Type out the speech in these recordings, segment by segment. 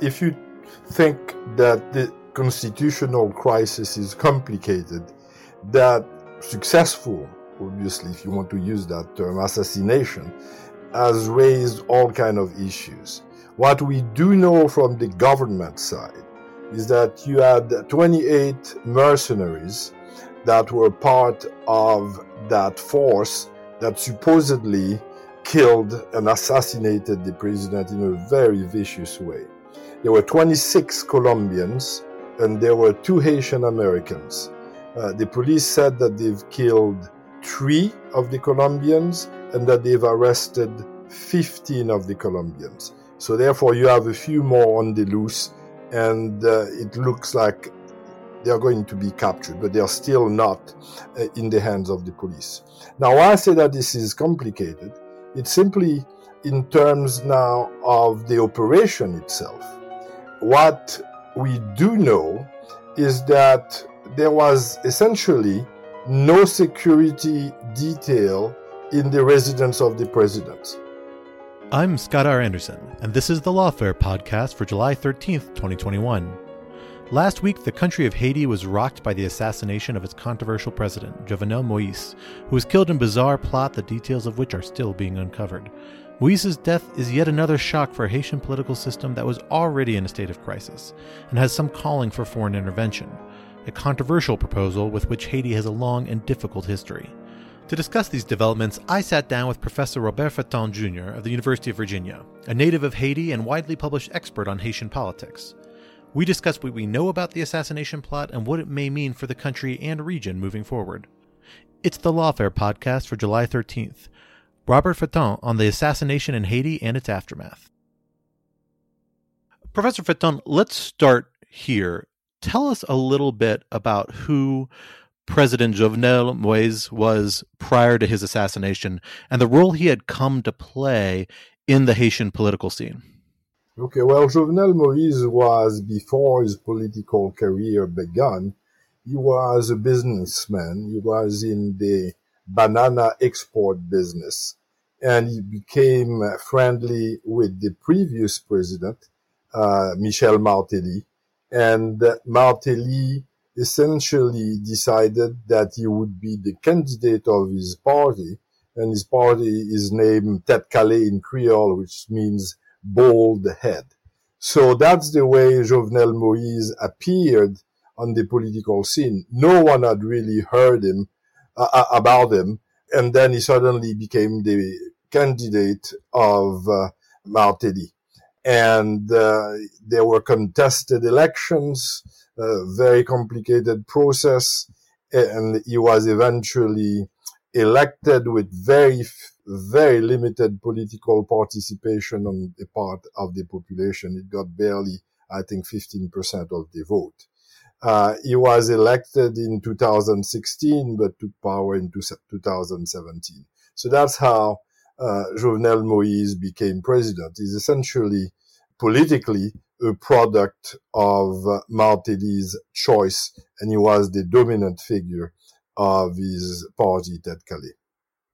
If you think that the constitutional crisis is complicated, that successful, obviously, if you want to use that term, assassination, has raised all kind of issues. What we do know from the government side is that you had 28 mercenaries that were part of that force that supposedly killed and assassinated the president in a very vicious way. There were 26 Colombians and there were two Haitian Americans. Uh, the police said that they've killed three of the Colombians and that they've arrested 15 of the Colombians. So therefore, you have a few more on the loose, and uh, it looks like they are going to be captured, but they are still not uh, in the hands of the police. Now, why I say that this is complicated, it's simply in terms now of the operation itself what we do know is that there was essentially no security detail in the residence of the president. I'm Scott R. Anderson, and this is the Lawfare podcast for July 13th, 2021. Last week, the country of Haiti was rocked by the assassination of its controversial president, Jovenel Moise, who was killed in a bizarre plot, the details of which are still being uncovered. Moise's death is yet another shock for a Haitian political system that was already in a state of crisis and has some calling for foreign intervention, a controversial proposal with which Haiti has a long and difficult history. To discuss these developments, I sat down with Professor Robert Fatton Jr. of the University of Virginia, a native of Haiti and widely published expert on Haitian politics. We discuss what we know about the assassination plot and what it may mean for the country and region moving forward. It's the Lawfare podcast for July 13th, Robert Fatton on the assassination in Haiti and its aftermath. Professor Fatton, let's start here. Tell us a little bit about who President Jovenel Moise was prior to his assassination and the role he had come to play in the Haitian political scene. Okay, well, Jovenel Moise was, before his political career began, he was a businessman. He was in the banana export business. And he became friendly with the previous president, uh, Michel Martelly. And Martelly essentially decided that he would be the candidate of his party. And his party is named Tèt Kale in Creole, which means bald head. So that's the way Jovenel Moise appeared on the political scene. No one had really heard him uh, uh, about him. And then he suddenly became the candidate of uh, Martelly. And uh, there were contested elections, a very complicated process, and he was eventually elected with very, very limited political participation on the part of the population. It got barely, I think, 15% of the vote. Uh, he was elected in 2016, but took power in 2017. So that's how uh, Jovenel Moise became president. He's essentially politically a product of uh, Martelly's choice, and he was the dominant figure of his party, Tèt Kale.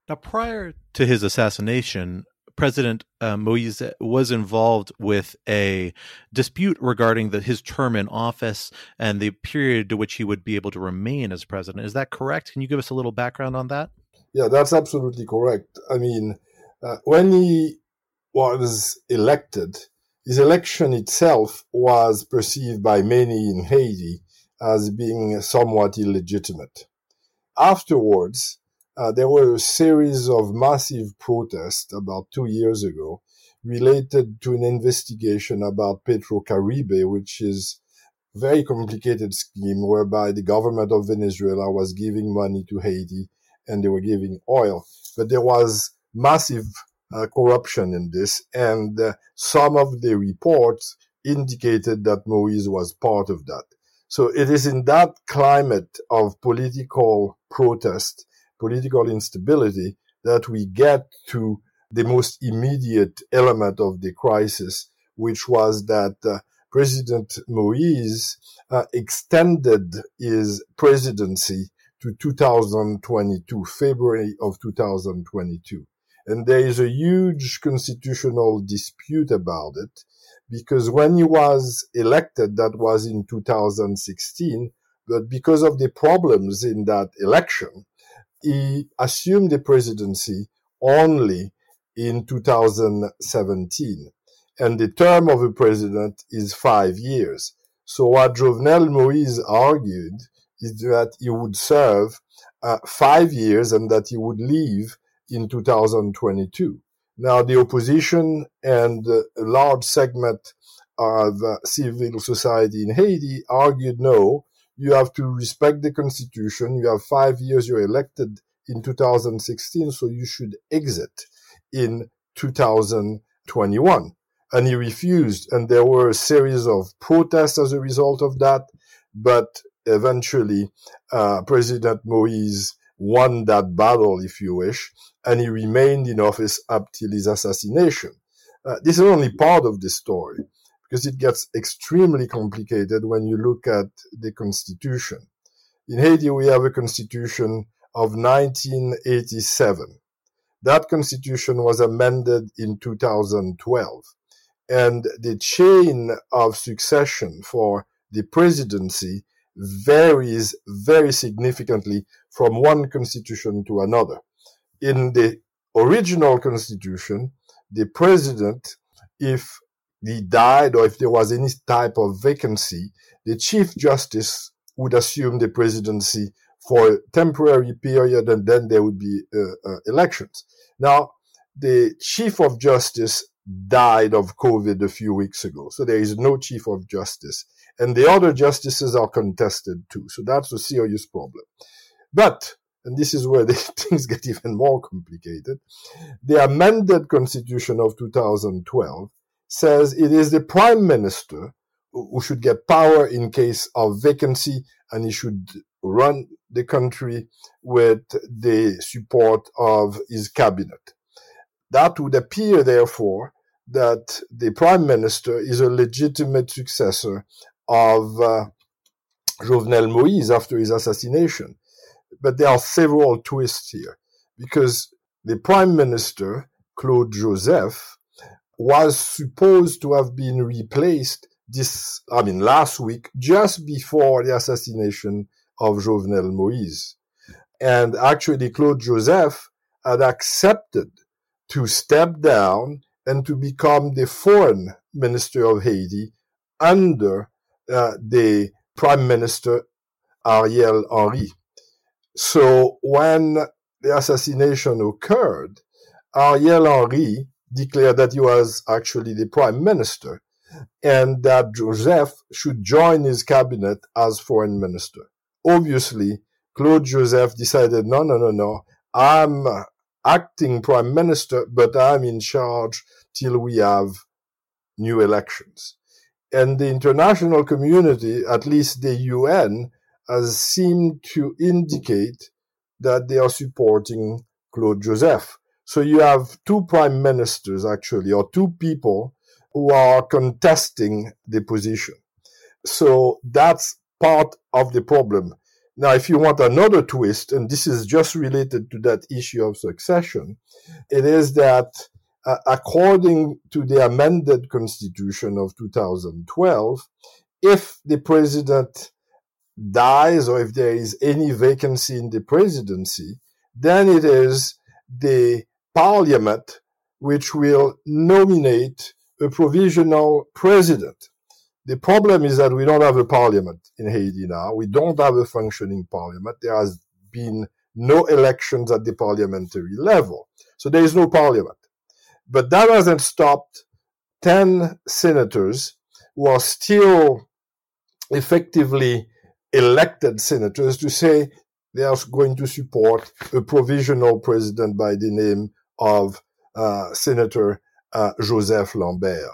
Now, prior to his assassination, President uh, Moise was involved with a dispute regarding the, his term in office and the period to which he would be able to remain as president. Is that correct? Can you give us a little background on that? Yeah, that's absolutely correct. I mean, uh, when he was elected, his election itself was perceived by many in Haiti as being somewhat illegitimate. Afterwards, uh, there were a series of massive protests about two years ago related to an investigation about Petrocaribe, which is a very complicated scheme whereby the government of Venezuela was giving money to Haiti and they were giving oil. But there was massive uh, corruption in this, and uh, some of the reports indicated that Moise was part of that. So it is in that climate of political protest, political instability, that we get to the most immediate element of the crisis, which was that uh, President Moise uh, extended his presidency to 2022, February of 2022. And there is a huge constitutional dispute about it because when he was elected, that was in 2016, but because of the problems in that election, he assumed the presidency only in 2017. And the term of a president is five years. So what Jovenel Moise argued is that he would serve uh, five years and that he would leave in 2022. Now, the opposition and a large segment of uh, civil society in Haiti argued no, you have to respect the constitution. You have five years, you're elected in 2016, so you should exit in 2021. And he refused, and there were a series of protests as a result of that. But eventually, uh, President Moise won that battle, if you wish, and he remained in office up till his assassination. Uh, this is only part of the story because it gets extremely complicated when you look at the constitution. In Haiti, we have a constitution of 1987. That constitution was amended in 2012. And the chain of succession for the presidency varies very significantly from one constitution to another. In the original constitution, the president, if he died or if there was any type of vacancy, the chief justice would assume the presidency for a temporary period and then there would be uh, uh, elections. Now, the chief of justice died of COVID a few weeks ago. So there is no chief of justice and the other justices are contested too. So that's a serious problem. But, and this is where the things get even more complicated, the amended constitution of 2012 says it is the prime minister who should get power in case of vacancy and he should run the country with the support of his cabinet. That would appear, therefore, that the prime minister is a legitimate successor of uh, Jovenel Moise after his assassination. But there are several twists here because the prime minister, Claude Joseph, was supposed to have been replaced this, I mean, last week, just before the assassination of Jovenel Moise. And actually, Claude Joseph had accepted to step down and to become the foreign minister of Haiti under uh, the Prime Minister Ariel Henry. So when the assassination occurred, Ariel Henry declared that he was actually the Prime Minister and that Joseph should join his cabinet as Foreign Minister. Obviously, Claude Joseph decided, no, no, no, no, I'm acting Prime Minister, but I'm in charge till we have new elections. And the international community, at least the UN, has seemed to indicate that they are supporting Claude Joseph. So you have two prime ministers, actually, or two people who are contesting the position. So that's part of the problem. Now, if you want another twist, and this is just related to that issue of succession, it is that uh, according to the amended constitution of 2012, if the president dies or if there is any vacancy in the presidency, then it is the parliament which will nominate a provisional president. The problem is that we don't have a parliament in Haiti now. We don't have a functioning parliament. There has been no elections at the parliamentary level. So there is no parliament. But that hasn't stopped 10 senators who are still effectively elected senators to say they are going to support a provisional president by the name of uh, Senator uh, Joseph Lambert.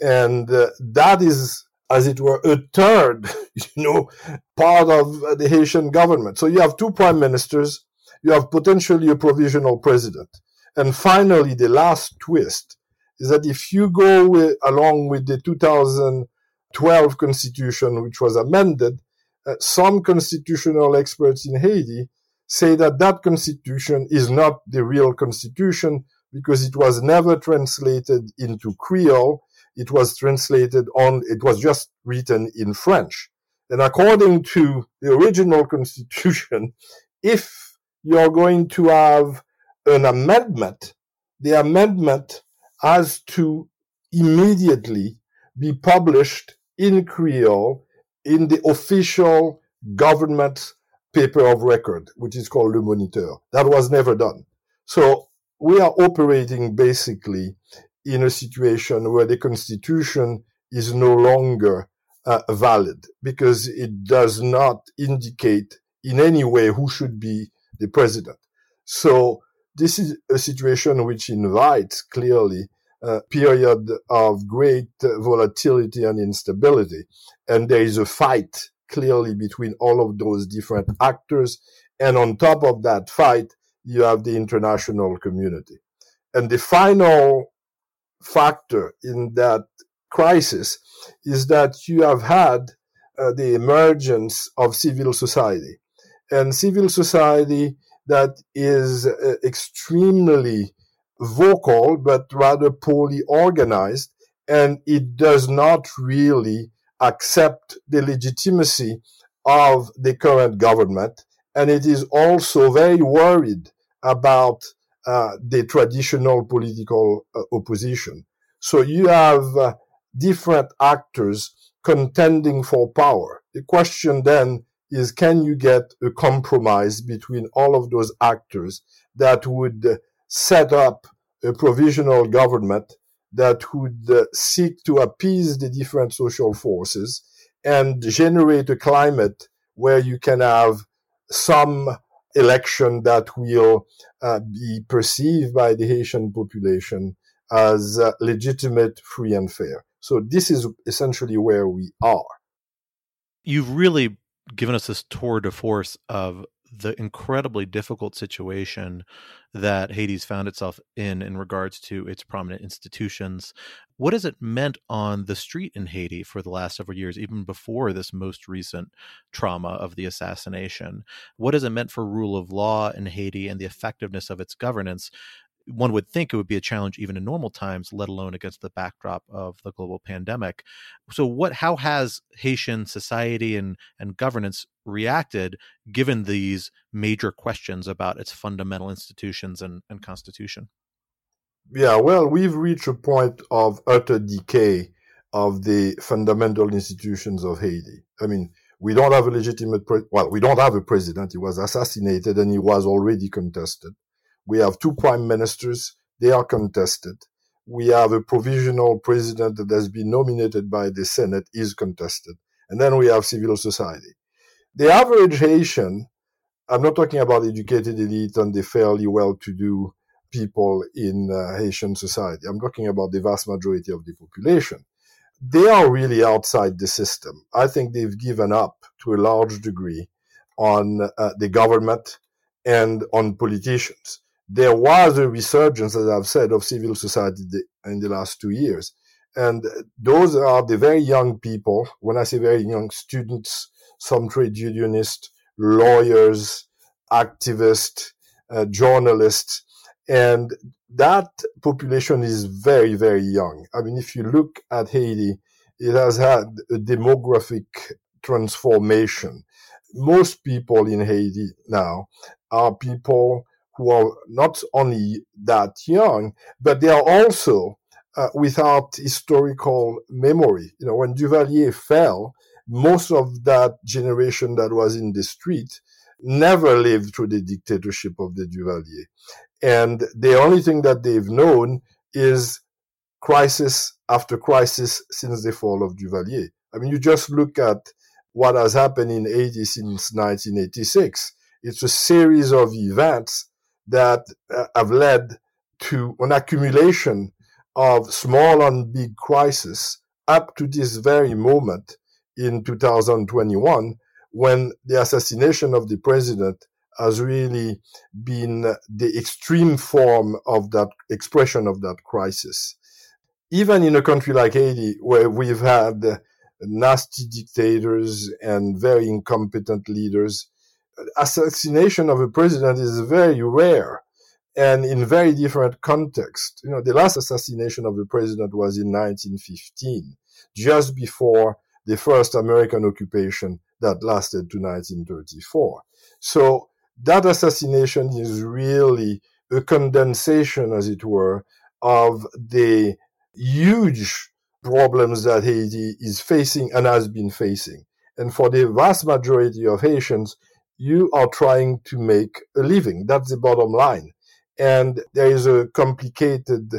And uh, that is, as it were, a third, you know, part of the Haitian government. So you have two prime ministers, you have potentially a provisional president. And finally, the last twist is that if you go with, along with the 2012 constitution, which was amended, uh, some constitutional experts in Haiti say that that constitution is not the real constitution because it was never translated into Creole. It was translated on, it was just written in French. And according to the original constitution, if you're going to have an amendment, the amendment has to immediately be published in Creole in the official government paper of record, which is called Le Moniteur. That was never done. So we are operating basically in a situation where the constitution is no longer uh, valid because it does not indicate in any way who should be the president. So this is a situation which invites clearly period of great volatility and instability. And there is a fight clearly between all of those different actors. And on top of that fight, you have the international community. And the final factor in that crisis is that you have had uh, the emergence of civil society. And civil society that is uh, extremely vocal, but rather poorly organized. And it does not really accept the legitimacy of the current government. And it is also very worried about uh, the traditional political uh, opposition. So you have uh, different actors contending for power. The question then is can you get a compromise between all of those actors that would set up a provisional government that would uh, seek to appease the different social forces and generate a climate where you can have some election that will uh, be perceived by the Haitian population as uh, legitimate, free, and fair. So this is essentially where we are. You've really given us this tour de force of the incredibly difficult situation that Haiti found itself in in regards to its prominent institutions. What has it meant on the street in Haiti for the last several years, even before this most recent trauma of the assassination? What has it meant for rule of law in Haiti and the effectiveness of its governance? One would think it would be a challenge even in normal times, let alone against the backdrop of the global pandemic. So, what, how has Haitian society and and governance reacted given these major questions about its fundamental institutions and, and constitution? Yeah, well, we've reached a point of utter decay of the fundamental institutions of Haiti. I mean, we don't have a legitimate, pre- well, we don't have a president. He was assassinated and he was already contested. We have two prime ministers. They are contested. We have a provisional president that has been nominated by the Senate is contested. And then we have civil society. The average Haitian, I'm not talking about educated elite and the fairly well-to-do people in uh, Haitian society. I'm talking about the vast majority of the population. They are really outside the system. I think they've given up to a large degree on uh, the government and on politicians there was a resurgence, as I've said, of civil society in the last two years. And those are the very young people. When I say very young students, some trade unionists, lawyers, activists, uh, journalists. And that population is very, very young. I mean, if you look at Haiti, it has had a demographic transformation. Most people in Haiti now are people who are not only that young, but they are also uh, without historical memory. You know, when Duvalier fell, most of that generation that was in the street never lived through the dictatorship of the Duvalier. And the only thing that they've known is crisis after crisis since the fall of Duvalier. I mean, you just look at what has happened in Haiti since 1986. It's a series of events that uh, have led to an accumulation of small and big crises up to this very moment in 2021 when the assassination of the president has really been the extreme form of that expression of that crisis. Even in a country like Haiti, where we've had nasty dictators and very incompetent leaders, assassination of a president is very rare and in very different context. You know, the last assassination of a president was in 1915, just before the first American occupation that lasted to 1934. So that assassination is really a condensation, as it were, of the huge problems that Haiti is facing and has been facing. And for the vast majority of Haitians, you are trying to make a living. That's the bottom line. And there is a complicated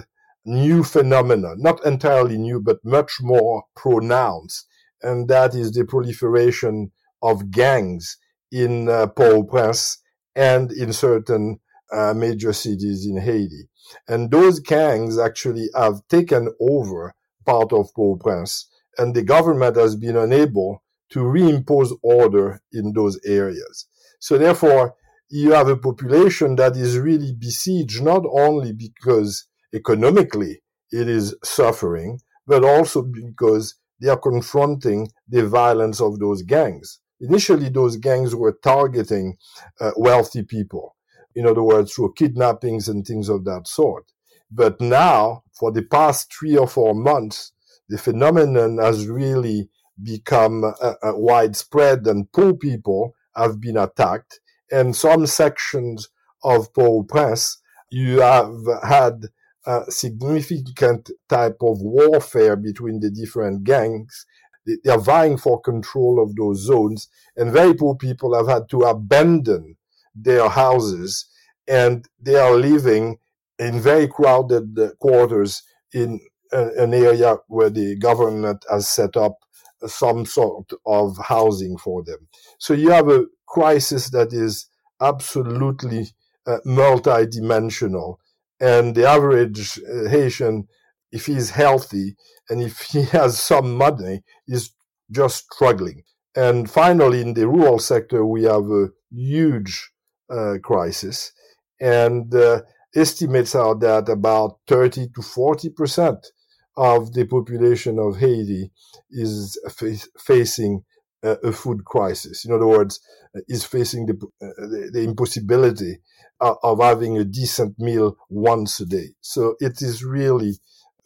new phenomenon, not entirely new, but much more pronounced. And that is the proliferation of gangs in uh, Port-au-Prince and in certain uh, major cities in Haiti. And those gangs actually have taken over part of Port-au-Prince and the government has been unable to reimpose order in those areas. So therefore, you have a population that is really besieged not only because economically it is suffering, but also because they are confronting the violence of those gangs. Initially, those gangs were targeting uh, wealthy people, in other words, through kidnappings and things of that sort. But now, for the past three or four months, the phenomenon has really become uh, uh, widespread and poor people have been attacked. And some sections of Port-au-Prince, you have had a significant type of warfare between the different gangs they are vying for control of those zones. And very poor people have had to abandon their houses and they are living in very crowded quarters in an area where the government has set up some sort of housing for them. So you have a crisis that is absolutely uh, multidimensional. And the average uh, Haitian, if he's healthy, and if he has some money, is just struggling. And finally, in the rural sector, we have a huge uh, crisis. And uh, estimates are that about 30 to 40 percent of the population of Haiti is fa- facing uh, a food crisis. In other words, uh, is facing the, uh, the, the, impossibility of, of having a decent meal once a day. So it is really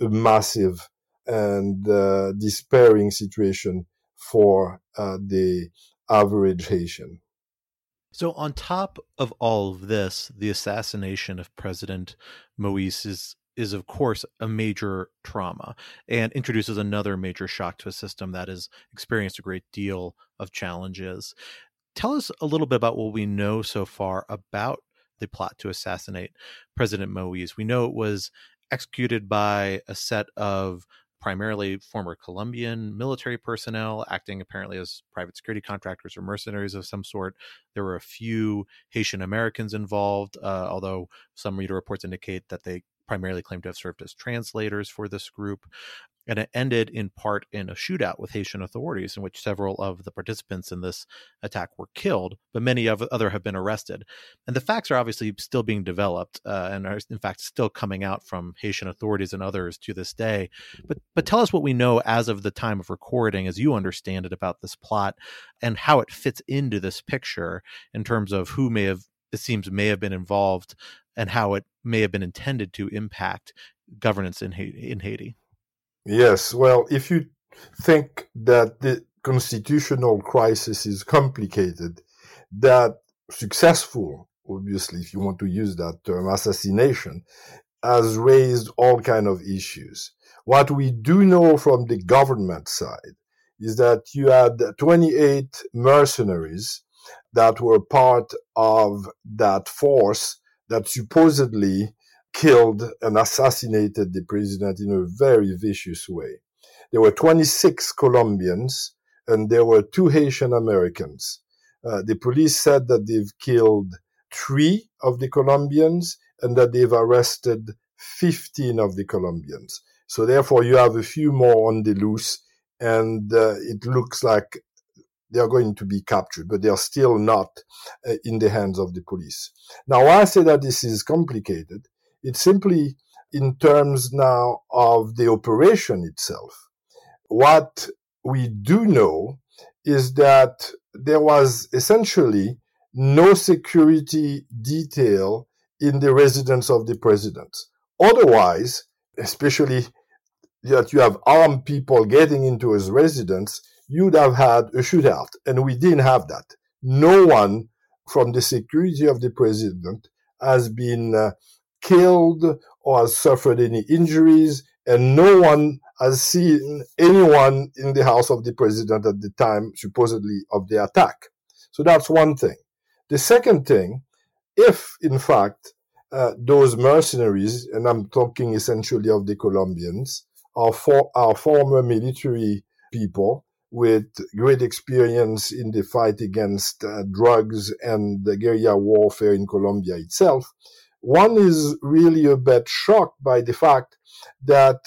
a massive and uh, despairing situation for uh, the average Haitian. So, on top of all of this, the assassination of President Moise is, is, of course, a major trauma and introduces another major shock to a system that has experienced a great deal of challenges. Tell us a little bit about what we know so far about the plot to assassinate President Moise. We know it was executed by a set of primarily former Colombian military personnel acting apparently as private security contractors or mercenaries of some sort. There were a few Haitian Americans involved, uh, although some reader reports indicate that they primarily claimed to have served as translators for this group and it ended in part in a shootout with Haitian authorities, in which several of the participants in this attack were killed, but many of other have been arrested. And the facts are obviously still being developed, uh, and are in fact still coming out from Haitian authorities and others to this day. But but tell us what we know as of the time of recording, as you understand it, about this plot and how it fits into this picture in terms of who may have it seems may have been involved and how it may have been intended to impact governance in Haiti. In Haiti. Yes, well, if you think that the constitutional crisis is complicated, that successful, obviously, if you want to use that term, assassination has raised all kind of issues. What we do know from the government side is that you had 28 mercenaries that were part of that force that supposedly killed and assassinated the president in a very vicious way. There were 26 Colombians and there were two Haitian Americans. Uh, the police said that they've killed three of the Colombians and that they've arrested 15 of the Colombians. So therefore you have a few more on the loose and uh, it looks like they are going to be captured, but they are still not uh, in the hands of the police. Now, why I say that this is complicated, it's simply in terms now of the operation itself. What we do know is that there was essentially no security detail in the residence of the president. Otherwise, especially that you have armed people getting into his residence, you'd have had a shootout. And we didn't have that. No one from the security of the president has been uh, killed or has suffered any injuries. And no one has seen anyone in the house of the president at the time, supposedly, of the attack. So that's one thing. The second thing, if in fact uh, those mercenaries, and I'm talking essentially of the Colombians, are, for, are former military people with great experience in the fight against uh, drugs and the guerrilla warfare in Colombia itself, one is really a bit shocked by the fact that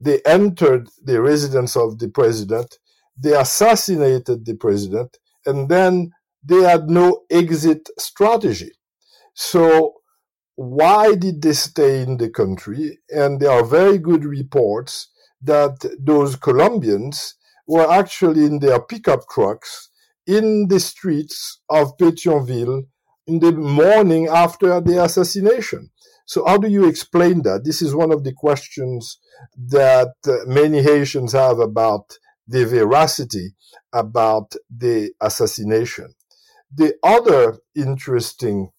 they entered the residence of the president, they assassinated the president, and then they had no exit strategy. So why did they stay in the country? And there are very good reports that those Colombians were actually in their pickup trucks in the streets of Pétionville in the morning after the assassination. So how do you explain that? This is one of the questions that uh, many Haitians have about the veracity about the assassination. The other interesting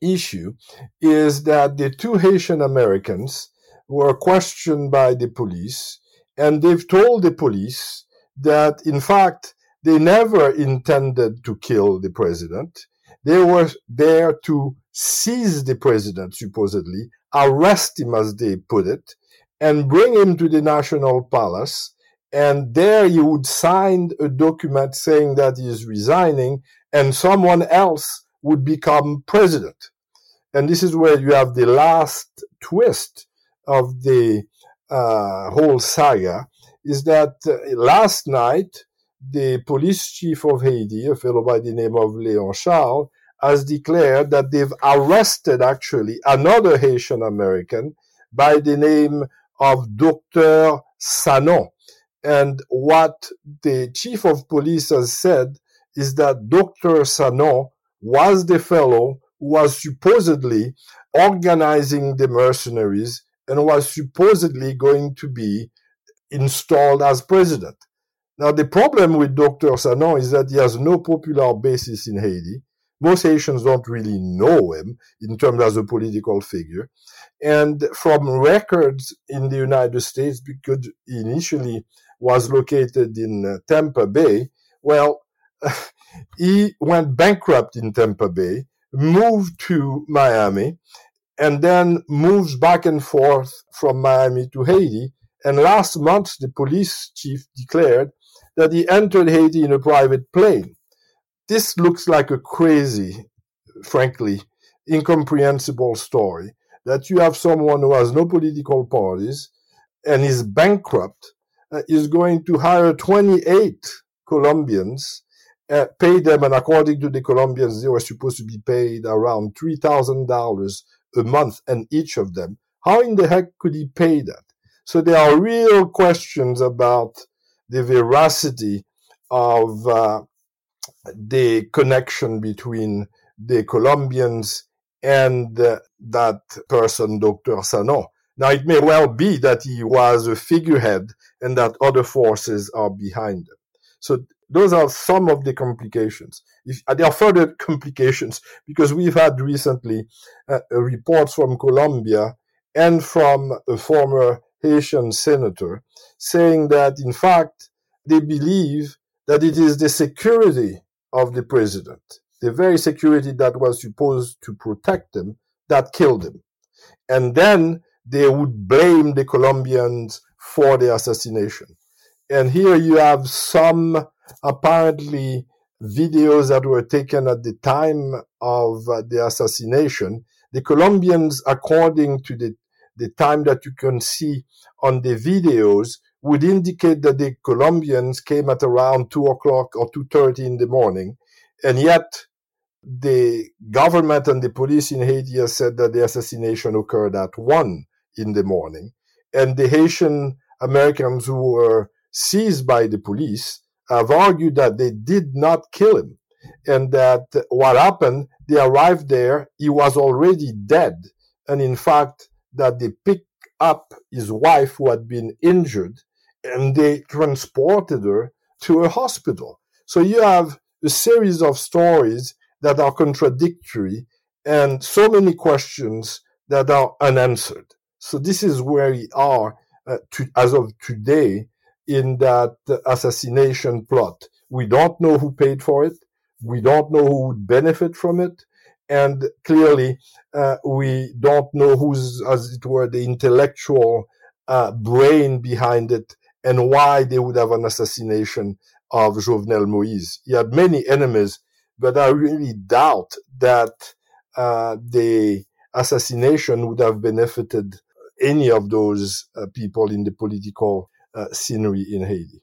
issue is that the two Haitian Americans were questioned by the police and they've told the police that in fact they never intended to kill the president. They were there to seize the president, supposedly, arrest him, as they put it, and bring him to the National Palace. And there he would sign a document saying that he is resigning and someone else would become president. And this is where you have the last twist of the uh, whole saga is that uh, last night the police chief of Haiti, a fellow by the name of Léon Charles, has declared that they've arrested actually another Haitian American by the name of Dr. Sanon. And what the chief of police has said is that Dr. Sanon was the fellow who was supposedly organizing the mercenaries and was supposedly going to be installed as president. Now, the problem with Dr. Sanon is that he has no popular basis in Haiti. Most Haitians don't really know him in terms as a political figure. And from records in the United States, because initially was located in uh, Tampa Bay, well, he went bankrupt in Tampa Bay, moved to Miami, and then moves back and forth from Miami to Haiti. And last month, the police chief declared that he entered Haiti in a private plane. This looks like a crazy, frankly, incomprehensible story that you have someone who has no political parties and is bankrupt, uh, is going to hire 28 Colombians, uh, pay them, and according to the Colombians, they were supposed to be paid around $3,000 a month and each of them. How in the heck could he pay that? So there are real questions about the veracity of uh, the connection between the Colombians and uh, that person, Dr. Sanon. Now, it may well be that he was a figurehead and that other forces are behind him. So those are some of the complications. If, uh, there are further complications because we've had recently uh, reports from Colombia and from a former Haitian senator saying that, in fact, they believe that it is the security of the president, the very security that was supposed to protect them, that killed him. And then they would blame the Colombians for the assassination. And here you have some apparently videos that were taken at the time of uh, the assassination. The Colombians, according to the, the time that you can see on the videos, would indicate that the Colombians came at around two o'clock or two thirty in the morning, and yet the government and the police in Haiti has said that the assassination occurred at one in the morning, and the Haitian Americans who were seized by the police have argued that they did not kill him, and that what happened, they arrived there, he was already dead, and in fact that they picked up his wife who had been injured and they transported her to a hospital. So you have a series of stories that are contradictory and so many questions that are unanswered. So this is where we are uh, to, as of today in that assassination plot. We don't know who paid for it. We don't know who would benefit from it. And clearly, uh, we don't know who's, as it were, the intellectual uh, brain behind it and why they would have an assassination of Jovenel Moïse. He had many enemies, but I really doubt that uh, the assassination would have benefited any of those uh, people in the political uh, scenery in Haiti.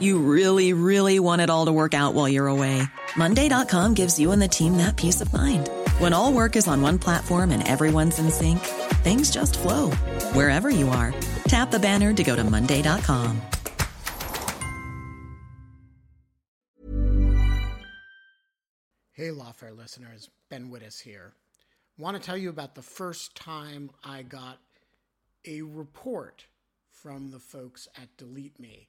You really, really want it all to work out while you're away. Monday.com gives you and the team that peace of mind. When all work is on one platform and everyone's in sync, things just flow wherever you are. Tap the banner to go to Monday.com. Hey, Lawfare listeners, Ben Wittes here. Want to tell you about the first time I got a report from the folks at Delete Me.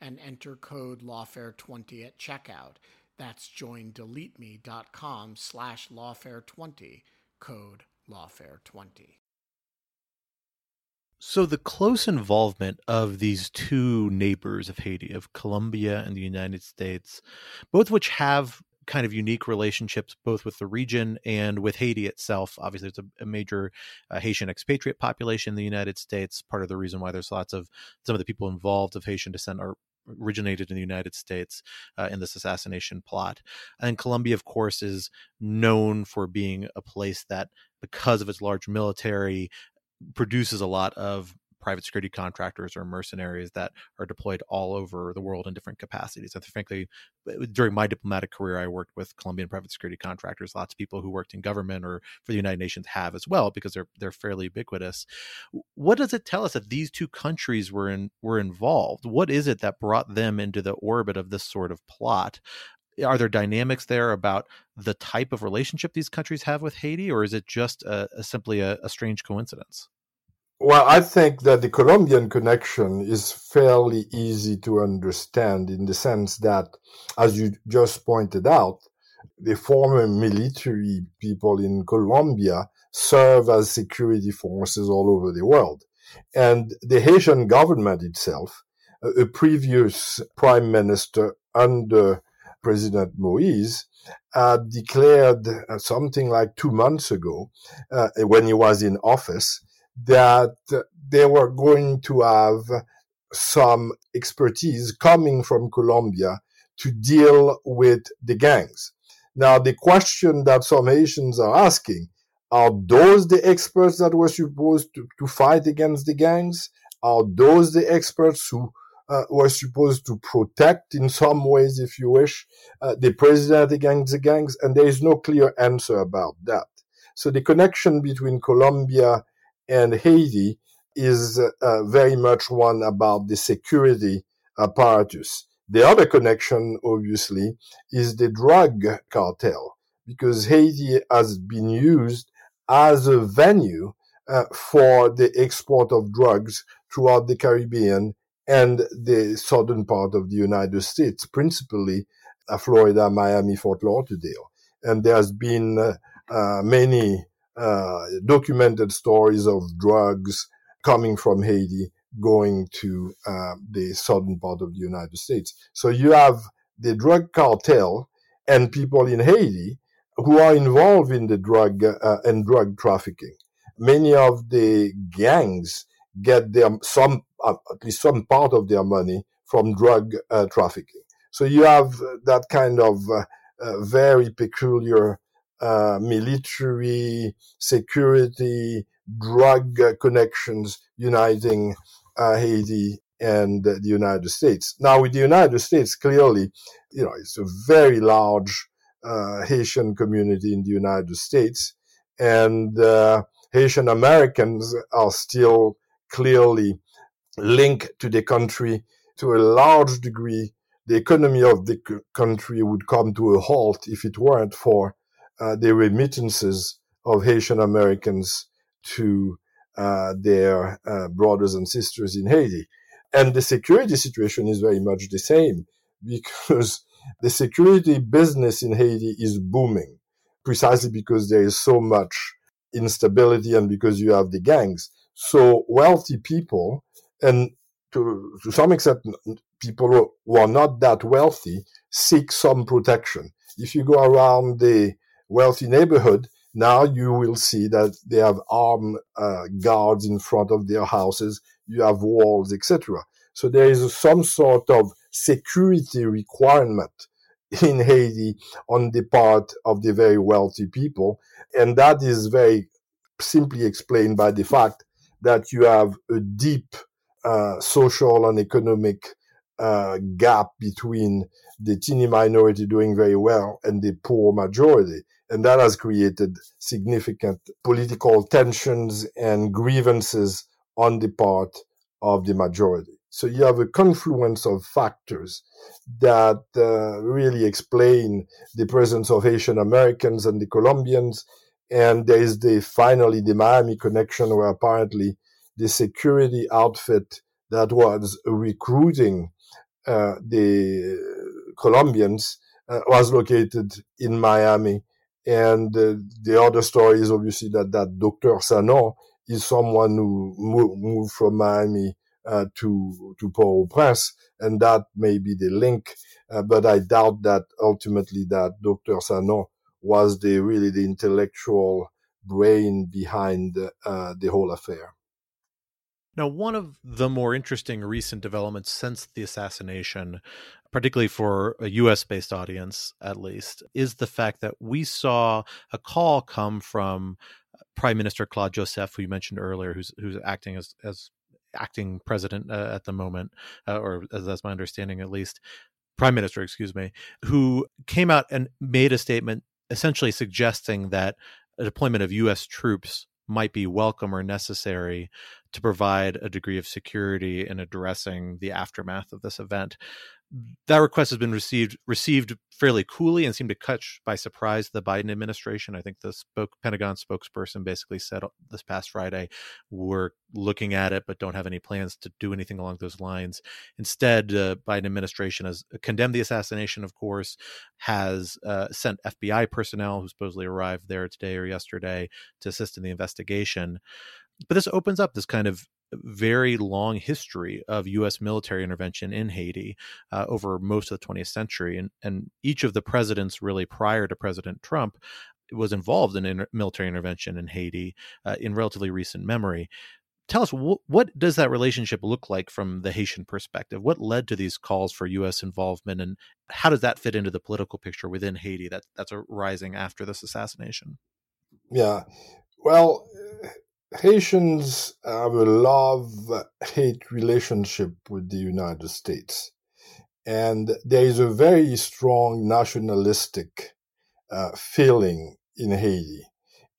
and enter code lawfare20 at checkout. That's joindeleteme.com slash lawfare20, code lawfare20. So the close involvement of these two neighbors of Haiti, of Colombia and the United States, both which have kind of unique relationships both with the region and with Haiti itself. Obviously, it's a, a major uh, Haitian expatriate population in the United States. Part of the reason why there's lots of some of the people involved of Haitian descent are originated in the United States uh, in this assassination plot. And Colombia, of course, is known for being a place that, because of its large military, produces a lot of private security contractors or mercenaries that are deployed all over the world in different capacities. And frankly, uh, uh, during my diplomatic career, I worked with Colombian private security contractors. Lots of people who worked in government or for the United Nations have as well because they're they're fairly ubiquitous. What does it tell us that these two countries were in were involved? What is it that brought them into the orbit of this sort of plot? are there dynamics there about the type of relationship these countries have with Haiti, or is it just a, a simply a, a, strange coincidence? Well, I think that the Colombian connection is fairly easy to understand in the sense that, as you just pointed out, the former military people in Colombia serve as security forces all over the world. And the Haitian government itself, a previous prime minister under President Moise, uh, declared uh, something like two months ago, uh, when he was in office, that they were going to have some expertise coming from Colombia to deal with the gangs. Now, the question that some Haitians are asking, are those the experts that were supposed to, to fight against the gangs? Are those the experts who uh, were supposed to protect in some ways, if you wish, uh, the president against the gangs? And there is no clear answer about that. So the connection between Colombia and Haiti is uh, very much one about the security apparatus. The other connection, obviously, is the drug cartel, because Haiti has been used as a venue uh, for the export of drugs throughout the Caribbean and the southern part of the United States, principally uh, Florida, Miami, Fort Lauderdale. And there's been uh, uh many uh, documented stories of drugs coming from Haiti going to uh, the southern part of the United States. So you have the drug cartel and people in Haiti who are involved in the drug uh, and drug trafficking. Many of the gangs get their some uh, at least some part of their money from drug uh, trafficking. So you have that kind of uh, very peculiar uh, military, security, drug connections uniting uh, Haiti and the United States. Now, with the United States, clearly, you know, it's a very large uh, Haitian community in the United States, and uh, Haitian Americans are still clearly linked to the country to a large degree. The economy of the country would come to a halt if it weren't for uh, the remittances of Haitian Americans to uh, their uh, brothers and sisters in Haiti. And the security situation is very much the same because the security business in Haiti is booming precisely because there is so much instability and because you have the gangs. So wealthy people and to, to some extent, people who are not that wealthy seek some protection. If you go around the wealthy neighborhood, now you will see that they have armed uh, guards in front of their houses. You have walls, etc. So there is some sort of security requirement in Haiti on the part of the very wealthy people. And that is very simply explained by the fact that you have a deep uh, social and economic uh, gap between the teeny minority doing very well and the poor majority. And that has created significant political tensions and grievances on the part of the majority. So you have a confluence of factors that uh, really explain the presence of Haitian Americans and the Colombians. And there is the finally the Miami connection where apparently the security outfit that was recruiting uh, the Colombians uh, was located in Miami. And uh, the other story is obviously that that Dr. Sanon is someone who moved from Miami uh, to to Port-au-Prince, and that may be the link. Uh, but I doubt that ultimately that Dr. Sanon was the really the intellectual brain behind uh, the whole affair. Now, one of the more interesting recent developments since the assassination, particularly for a US based audience at least, is the fact that we saw a call come from Prime Minister Claude Joseph, who you mentioned earlier, who's who's acting as as acting president uh, at the moment, uh, or as that's my understanding at least, prime minister, excuse me, who came out and made a statement essentially suggesting that a deployment of U.S. troops might be welcome or necessary to provide a degree of security in addressing the aftermath of this event that request has been received received fairly coolly and seemed to catch by surprise the Biden administration. I think the spoke, Pentagon spokesperson basically said this past Friday, "We're looking at it, but don't have any plans to do anything along those lines." Instead, the uh, Biden administration has condemned the assassination. Of course, has uh, sent FBI personnel who supposedly arrived there today or yesterday to assist in the investigation. But this opens up this kind of very long history of U.S. military intervention in Haiti uh, over most of the 20th century, and and each of the presidents really prior to President Trump was involved in inter- military intervention in Haiti uh, in relatively recent memory. Tell us wh- what does that relationship look like from the Haitian perspective? What led to these calls for U.S. involvement, and how does that fit into the political picture within Haiti that that's arising after this assassination? Yeah, well, Haitians have a love hate relationship with the United States. And there is a very strong nationalistic uh, feeling in Haiti.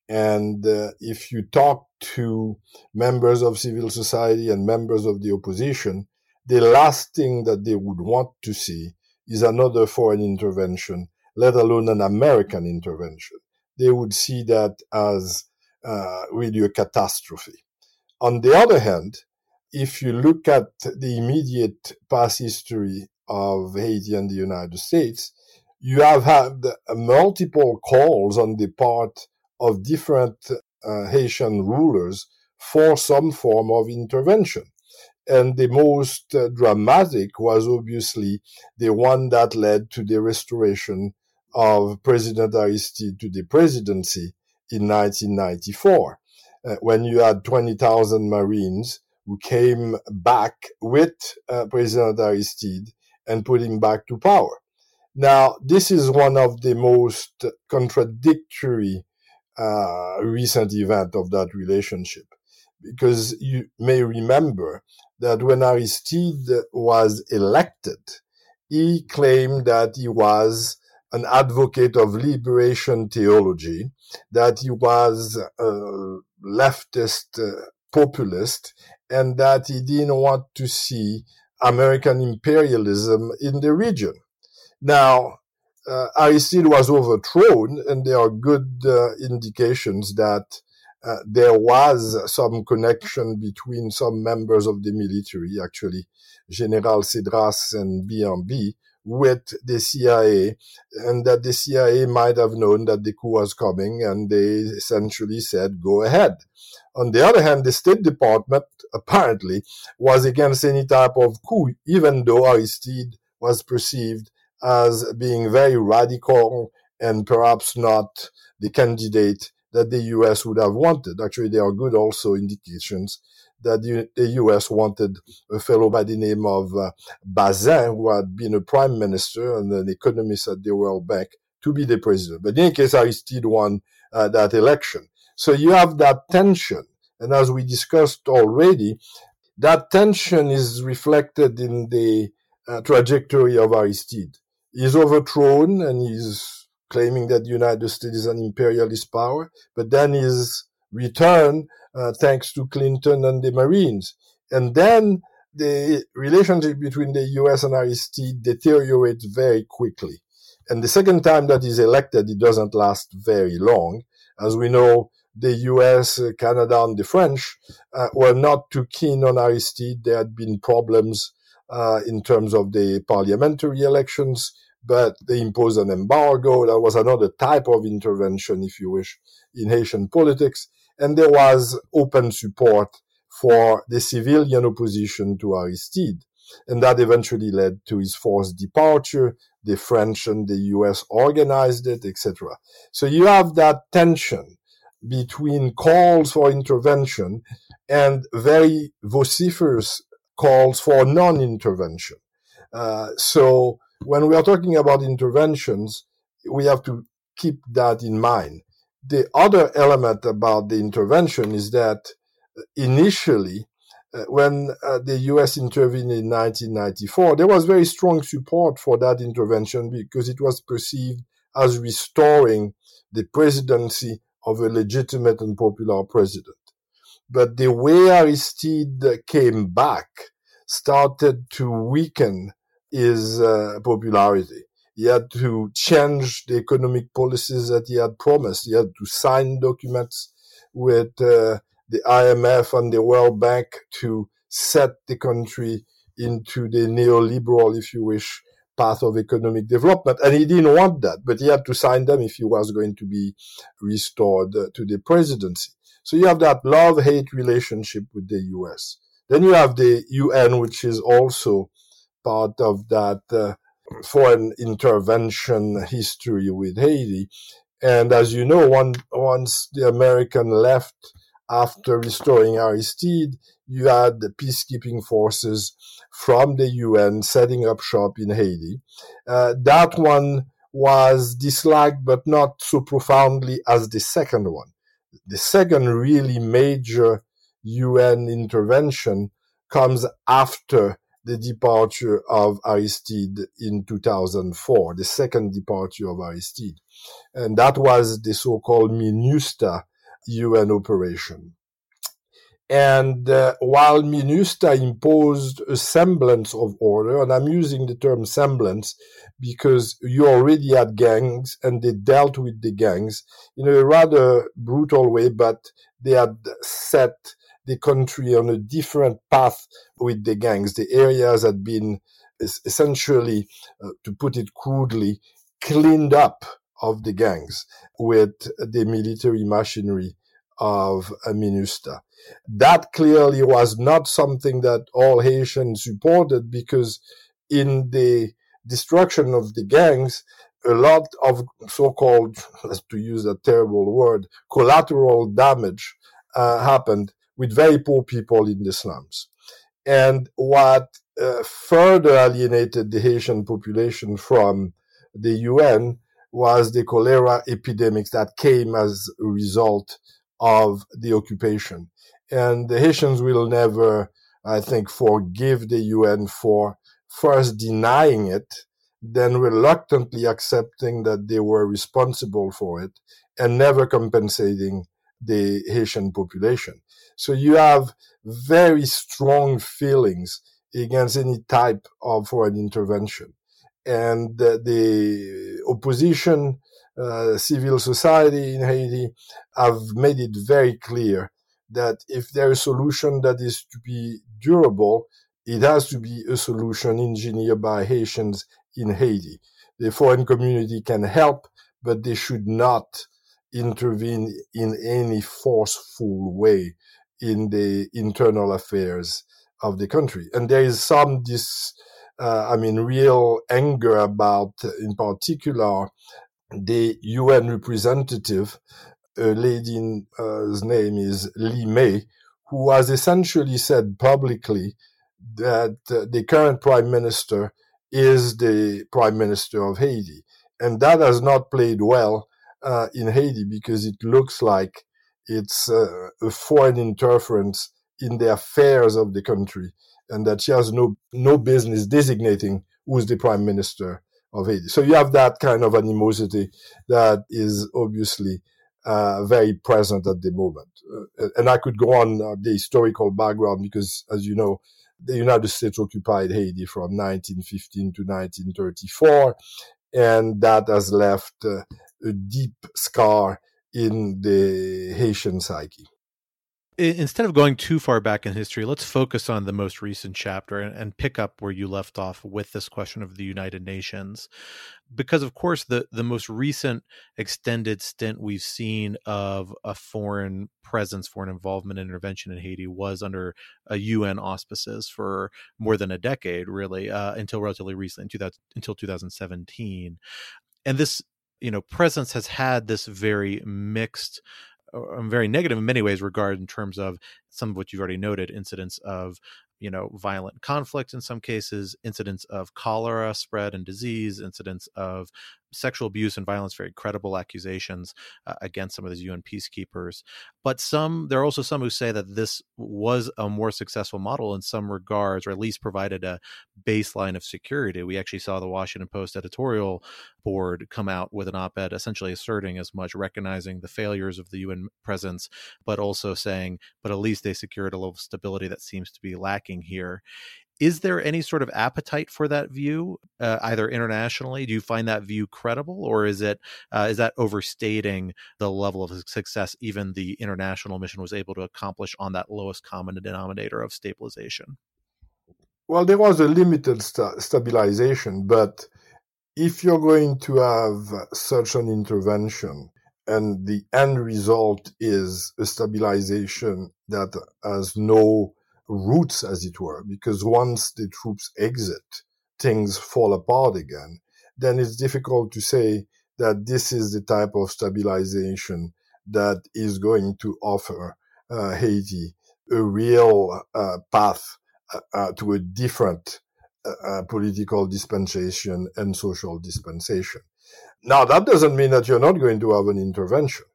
And uh, if you talk to members of civil society and members of the opposition, the last thing that they would want to see is another foreign intervention, let alone an American intervention. They would see that as uh, really a catastrophe. On the other hand, if you look at the immediate past history of Haiti and the United States, you have had multiple calls on the part of different uh, Haitian rulers for some form of intervention. And the most uh, dramatic was obviously the one that led to the restoration of President Aristide to the presidency in 1994, uh, when you had 20,000 Marines who came back with uh, President Aristide and put him back to power. Now, this is one of the most contradictory uh, recent event of that relationship. Because you may remember that when Aristide was elected, he claimed that he was an advocate of liberation theology, that he was a leftist uh, populist, and that he didn't want to see American imperialism in the region. Now, uh, Aristide was overthrown, and there are good uh, indications that uh, there was some connection between some members of the military, actually, General Cedras and Biamby, with the CIA, and that the CIA might have known that the coup was coming, and they essentially said, go ahead. On the other hand, the State Department apparently was against any type of coup, even though Aristide was perceived as being very radical and perhaps not the candidate that the US would have wanted. Actually, there are good also indications that the, US wanted a fellow by the name of uh, Bazin, who had been a prime minister and an economist at the World Bank, to be the president. But in any case, Aristide won uh, that election. So you have that tension. And as we discussed already, that tension is reflected in the uh, trajectory of Aristide. He's overthrown and he's claiming that the United States is an imperialist power, but then his return uh, thanks to Clinton and the Marines. And then the relationship between the US and Aristide deteriorates very quickly. And the second time that he's elected, it doesn't last very long. As we know, the US, uh, Canada, and the French uh, were not too keen on Aristide. There had been problems uh, in terms of the parliamentary elections, but they imposed an embargo. That was another type of intervention, if you wish, in Haitian politics. And there was open support for the civilian opposition to Aristide. And that eventually led to his forced departure. The French and the US organized it, etc. So you have that tension between calls for intervention and very vociferous calls for non-intervention. Uh, so when we are talking about interventions, we have to keep that in mind. The other element about the intervention is that initially, uh, when uh, the US intervened in 1994, there was very strong support for that intervention because it was perceived as restoring the presidency of a legitimate and popular president. But the way Aristide came back started to weaken his uh, popularity. He had to change the economic policies that he had promised. He had to sign documents with uh, the IMF and the World Bank to set the country into the neoliberal, if you wish, path of economic development. And he didn't want that, but he had to sign them if he was going to be restored uh, to the presidency. So you have that love-hate relationship with the US. Then you have the UN, which is also part of that uh, foreign intervention history with Haiti. And as you know, one, once the American left after restoring Aristide, you had the peacekeeping forces from the UN setting up shop in Haiti. Uh, that one was disliked, but not so profoundly as the second one. The second really major UN intervention comes after the departure of Aristide in 2004, the second departure of Aristide. And that was the so-called MINUSTAH UN operation. And uh, while MINUSTAH imposed a semblance of order, and I'm using the term semblance because you already had gangs and they dealt with the gangs in a rather brutal way, but they had set the country on a different path with the gangs. The areas had been essentially, uh, to put it crudely, cleaned up of the gangs with the military machinery of a MINUSTAH. That clearly was not something that all Haitians supported because in the destruction of the gangs, a lot of so-called, to use a terrible word, collateral damage uh, happened with very poor people in the slums. And what uh, further alienated the Haitian population from the UN was the cholera epidemics that came as a result of the occupation. And the Haitians will never, I think, forgive the UN for first denying it, then reluctantly accepting that they were responsible for it, and never compensating the Haitian population. So you have very strong feelings against any type of foreign intervention. And the opposition, uh, civil society in Haiti have made it very clear that if there is a solution that is to be durable, it has to be a solution engineered by Haitians in Haiti. The foreign community can help, but they should not intervene in any forceful way in the internal affairs of the country. And there is some this, uh, I mean, real anger about, in particular, the UN representative, a lady, uh, name is La Lime, who has essentially said publicly that uh, the current prime minister is the prime minister of Haiti. And that has not played well uh, in Haiti because it looks like it's uh, a foreign interference in the affairs of the country and that she has no, no business designating who's the prime minister of Haiti. So you have that kind of animosity that is obviously uh, very present at the moment. Uh, and I could go on uh, the historical background because, as you know, the United States occupied Haiti from 1915 to 1934, and that has left uh, a deep scar in the Haitian psyche. Instead of going too far back in history, let's focus on the most recent chapter and, and, pick up where you left off with this question of the United Nations. Because, of course, the, the most recent extended stint we've seen of a foreign presence, foreign involvement, intervention in Haiti was under a UN auspices for more than a decade, really, uh, until relatively recently, 2000, until 2017. And this you know presence has had this very mixed very negative in many ways regard in terms of some of what you've already noted incidents of you know violent conflict in some cases incidents of cholera spread and disease incidents of sexual abuse and violence, very credible accusations uh, against some of these UN peacekeepers. But some, there are also some who say that this was a more successful model in some regards, or at least provided a baseline of security. We actually saw the Washington Post editorial board come out with an op ed essentially asserting as much, recognizing the failures of the UN presence, but also saying, but at least they secured a level of stability that seems to be lacking here is there any sort of appetite for that view, uh, either internationally? Do you find that view credible, or is it uh, is that overstating the level of success even the international mission was able to accomplish on that lowest common denominator of stabilization? Well, there was a limited st- stabilization, but if you're going to have such an intervention and the end result is a stabilization that has no roots, as it were, because once the troops exit, things fall apart again, then it's difficult to say that this is the type of stabilization that is going to offer uh, Haiti a real uh, path uh, uh to a different uh, uh, political dispensation and social dispensation. Now, that doesn't mean that you're not going to have an intervention.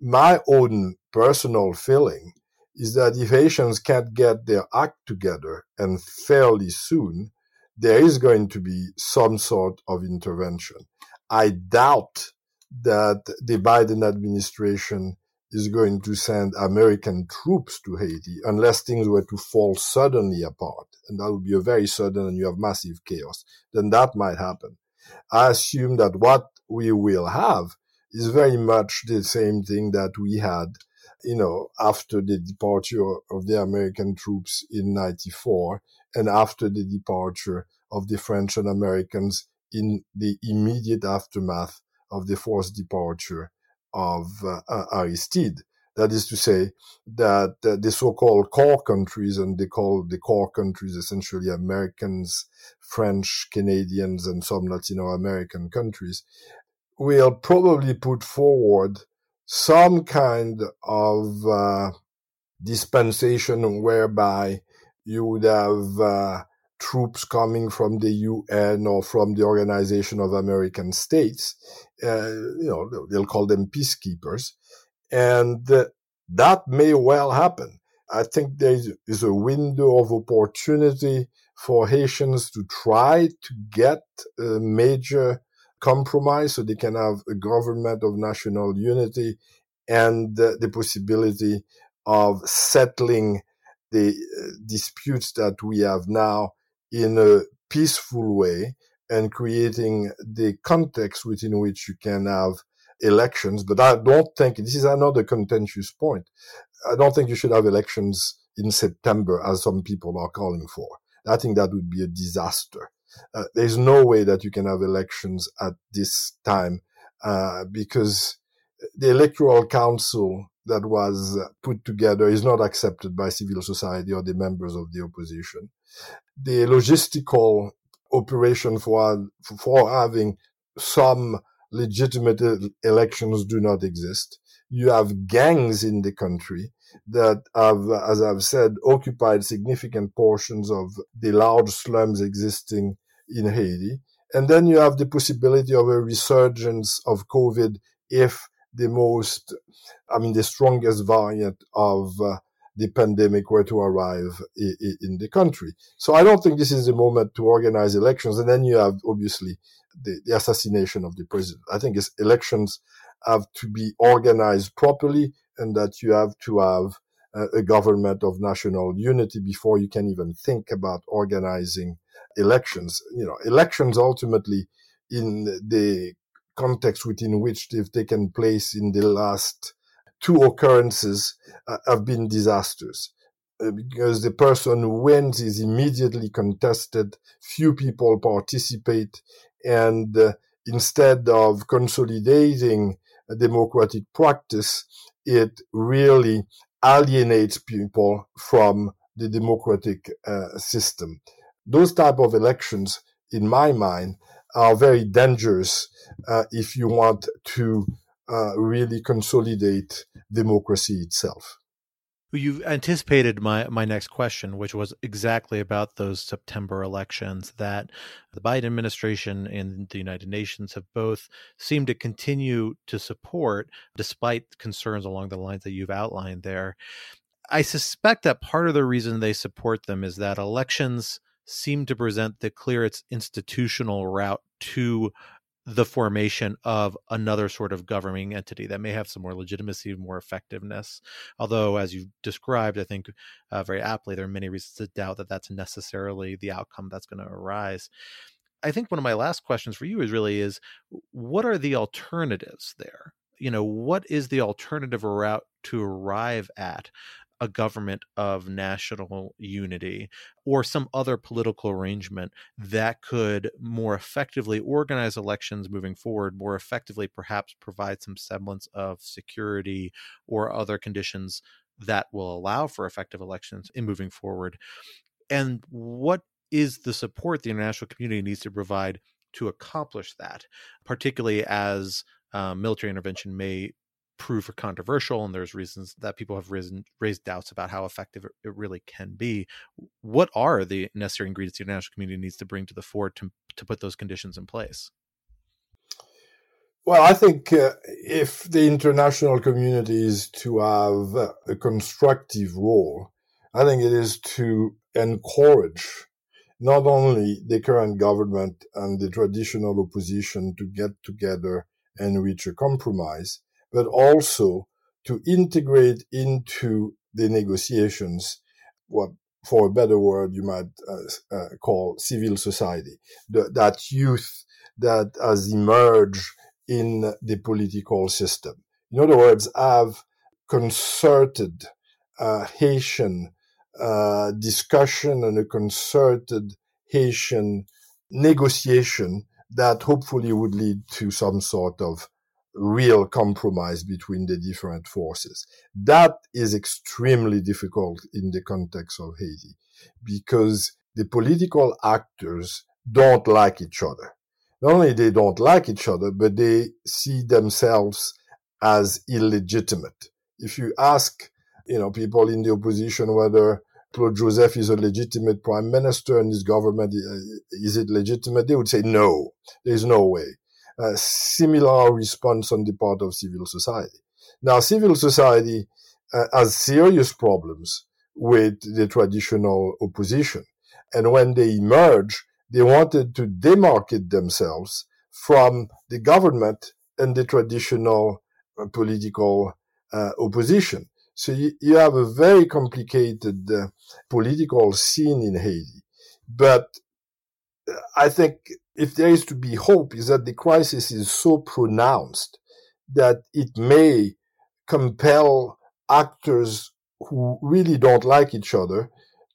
My own personal feeling is that if Haitians can't get their act together and fairly soon, there is going to be some sort of intervention. I doubt that the Biden administration is going to send American troops to Haiti unless things were to fall suddenly apart. And that would be a very sudden and you have massive chaos. Then that might happen. I assume that what we will have is very much the same thing that we had you know, after the departure of the American troops in 94 and after the departure of the French and Americans in the immediate aftermath of the forced departure of uh, uh Aristide. That is to say that uh, the so-called core countries, and they call the core countries essentially Americans, French, Canadians, and some Latino American countries, will probably put forward some kind of uh, dispensation whereby you would have uh, troops coming from the UN or from the Organization of American States. Uh, you know, they'll call them peacekeepers. And uh, that may well happen. I think there is a window of opportunity for Haitians to try to get a major compromise so they can have a government of national unity and the possibility of settling the uh, disputes that we have now in a peaceful way and creating the context within which you can have elections. But I don't think this is another contentious point. I don't think you should have elections in September as some people are calling for. I think that would be a disaster. Uh, there's no way that you can have elections at this time uh, because the electoral council that was put together is not accepted by civil society or the members of the opposition. The logistical operation for, for having some legitimate elections do not exist. You have gangs in the country that have, as I've said, occupied significant portions of the large slums existing in Haiti. And then you have the possibility of a resurgence of COVID if the most, I mean, the strongest variant of uh, the pandemic were to arrive I- I in the country. So I don't think this is the moment to organize elections. And then you have obviously the, the assassination of the president. I think elections have to be organized properly and that you have to have a government of national unity before you can even think about organizing elections. You know, elections ultimately in the context within which they've taken place in the last two occurrences uh, have been disasters. Uh, because the person who wins is immediately contested, few people participate, and uh, instead of consolidating a democratic practice, it really alienates people from the democratic uh, system. Those type of elections, in my mind, are very dangerous uh, if you want to uh, really consolidate democracy itself. You've anticipated my, my next question, which was exactly about those September elections that the Biden administration and the United Nations have both seemed to continue to support, despite concerns along the lines that you've outlined there. I suspect that part of the reason they support them is that elections seem to present the clearest institutional route to the formation of another sort of governing entity that may have some more legitimacy, more effectiveness. Although, as you described, I think uh, very aptly, there are many reasons to doubt that that's necessarily the outcome that's going to arise. I think one of my last questions for you is really is what are the alternatives there? You know, what is the alternative route to arrive at a government of national unity or some other political arrangement that could more effectively organize elections moving forward, more effectively perhaps provide some semblance of security or other conditions that will allow for effective elections in moving forward. And what is the support the international community needs to provide to accomplish that, particularly as um, military intervention may prove controversial and there's reasons that people have risen, raised doubts about how effective it, it, really can be. What are the necessary ingredients the international community needs to bring to the fore to, to put those conditions in place? Well i think uh, if the international community is to have a constructive role i think it is to encourage not only the current government and the traditional opposition to get together and reach a compromise but also to integrate into the negotiations what for a better word you might uh, uh, call civil society. The, that youth that has emerged in the political system. In other words have concerted uh, haitian discussion and a concerted haitian negotiation that hopefully would lead to some sort of real compromise between the different forces. That is extremely difficult in the context of Haiti because the political actors don't like each other. Not only they don't like each other, but they see themselves as illegitimate. If you ask, you know, people in the opposition whether Claude Joseph is a legitimate prime minister and his government, uh, is it legitimate? They would say no, there's no way. A similar response on the part of civil society. Now, civil society uh, has serious problems with the traditional opposition. And when they emerge, they wanted to demarcate themselves from the government and the traditional uh, political uh, opposition. So you, you, have a very complicated uh, political scene in Haiti. But uh, I think if there is to be hope is that the crisis is so pronounced that it may compel actors who really don't like each other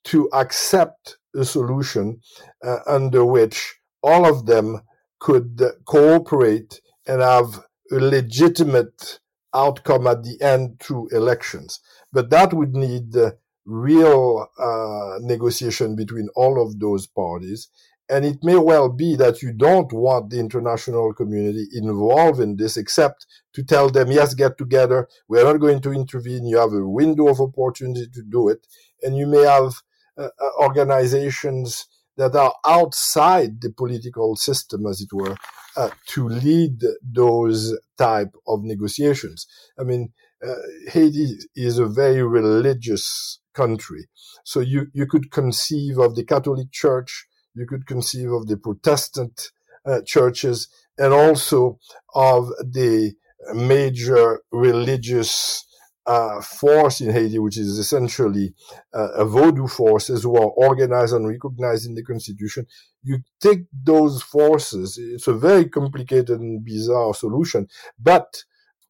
to accept a solution uh, under which all of them could cooperate and have a legitimate outcome at the end through elections. But that would need uh, real uh, negotiation between all of those parties. And it may well be that you don't want the international community involved in this, except to tell them, yes, get together. We're not going to intervene. You have a window of opportunity to do it. And you may have uh, uh organizations that are outside the political system, as it were, uh, to lead those type of negotiations. I mean, uh, Haiti is a very religious country, so you you could conceive of the Catholic Church, you could conceive of the Protestant uh, churches, and also of the major religious uh, force in Haiti, which is essentially uh, a voodoo forces who are organized and recognized in the constitution. You take those forces. It's a very complicated and bizarre solution, but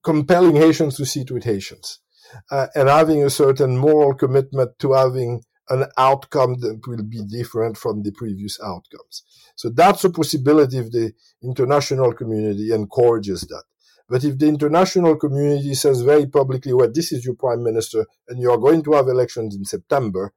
compelling Haitians to sit with Haitians uh, and having a certain moral commitment to having an outcome that will be different from the previous outcomes. So that's a possibility if the international community encourages that. But if the international community says very publicly, well, this is your prime minister and you are going to have elections in September,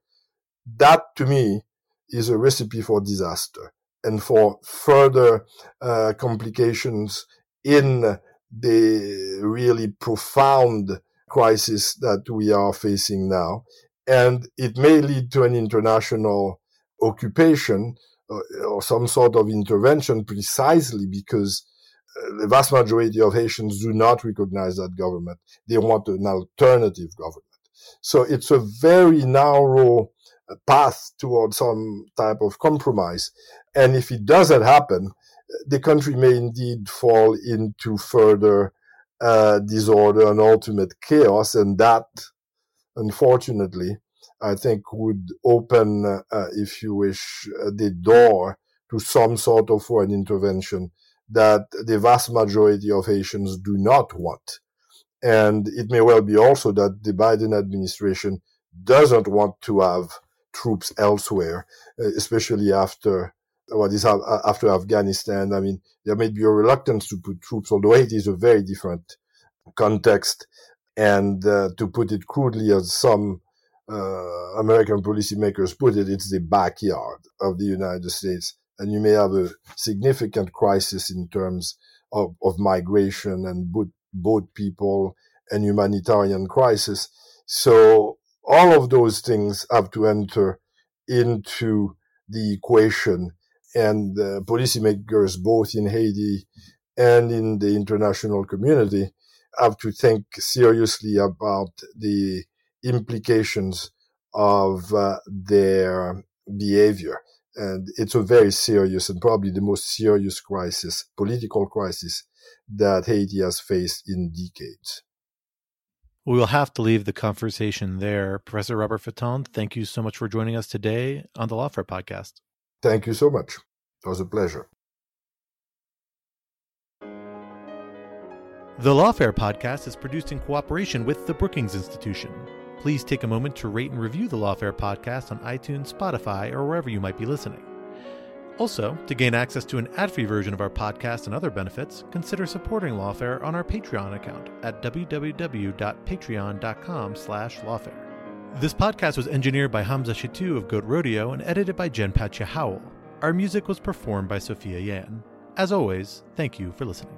that to me is a recipe for disaster and for further uh, complications in the really profound crisis that we are facing now. And it may lead to an international occupation or, uh, or some sort of intervention precisely because the vast majority of Haitians do not recognize that government. They want an alternative government. So it's a very narrow uh, path towards some type of compromise. And if it doesn't happen, the country may indeed fall into further uh, disorder and ultimate chaos. And that, unfortunately, I think would open, uh, if you wish, uh, the door to some sort of foreign intervention that the vast majority of Haitians do not want. And it may well be also that the Biden administration doesn't want to have troops elsewhere, uh, especially after what is after Afghanistan. I mean, there may be a reluctance to put troops, although it is a very different context. And uh, to put it crudely, as some uh, American policymakers put it, it's the backyard of the United States and you may have a significant crisis in terms of, of migration and boat, boat people and humanitarian crisis. So all of those things have to enter into the equation and uh, policymakers both in Haiti and in the international community have to think seriously about the implications of uh, their behavior. And it's a very serious and probably the most serious crisis, political crisis that Haiti has faced in decades. We will have to leave the conversation there. Professor Robert Fatton, thank you so much for joining us today on the Lawfare podcast. Thank you so much. It was a pleasure. The Lawfare podcast is produced in cooperation with the Brookings Institution. Please take a moment to rate and review the Lawfare podcast on iTunes, Spotify, or wherever you might be listening. Also, to gain access to an ad-free version of our podcast and other benefits, consider supporting Lawfare on our Patreon account at www.patreon.com slash lawfare. This podcast was engineered by Hamza Shitu of Goat Rodeo and edited by Jen Patja Howell. Our music was performed by Sophia Yan. As always, thank you for listening.